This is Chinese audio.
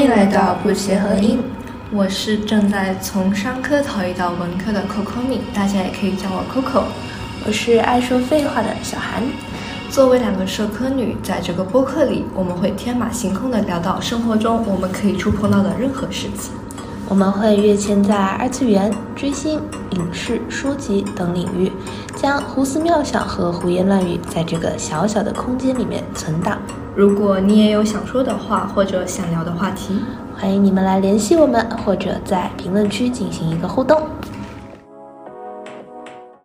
迎来到不协和音，我是正在从商科逃逸到文科的 Coco 米，大家也可以叫我 Coco。我是爱说废话的小韩。作为两个社科女，在这个播客里，我们会天马行空的聊到生活中我们可以触碰到的任何事情。我们会跃迁在二次元、追星、影视、书籍等领域，将胡思妙想和胡言乱语在这个小小的空间里面存档。如果你也有想说的话或者想聊的话题，欢迎你们来联系我们，或者在评论区进行一个互动。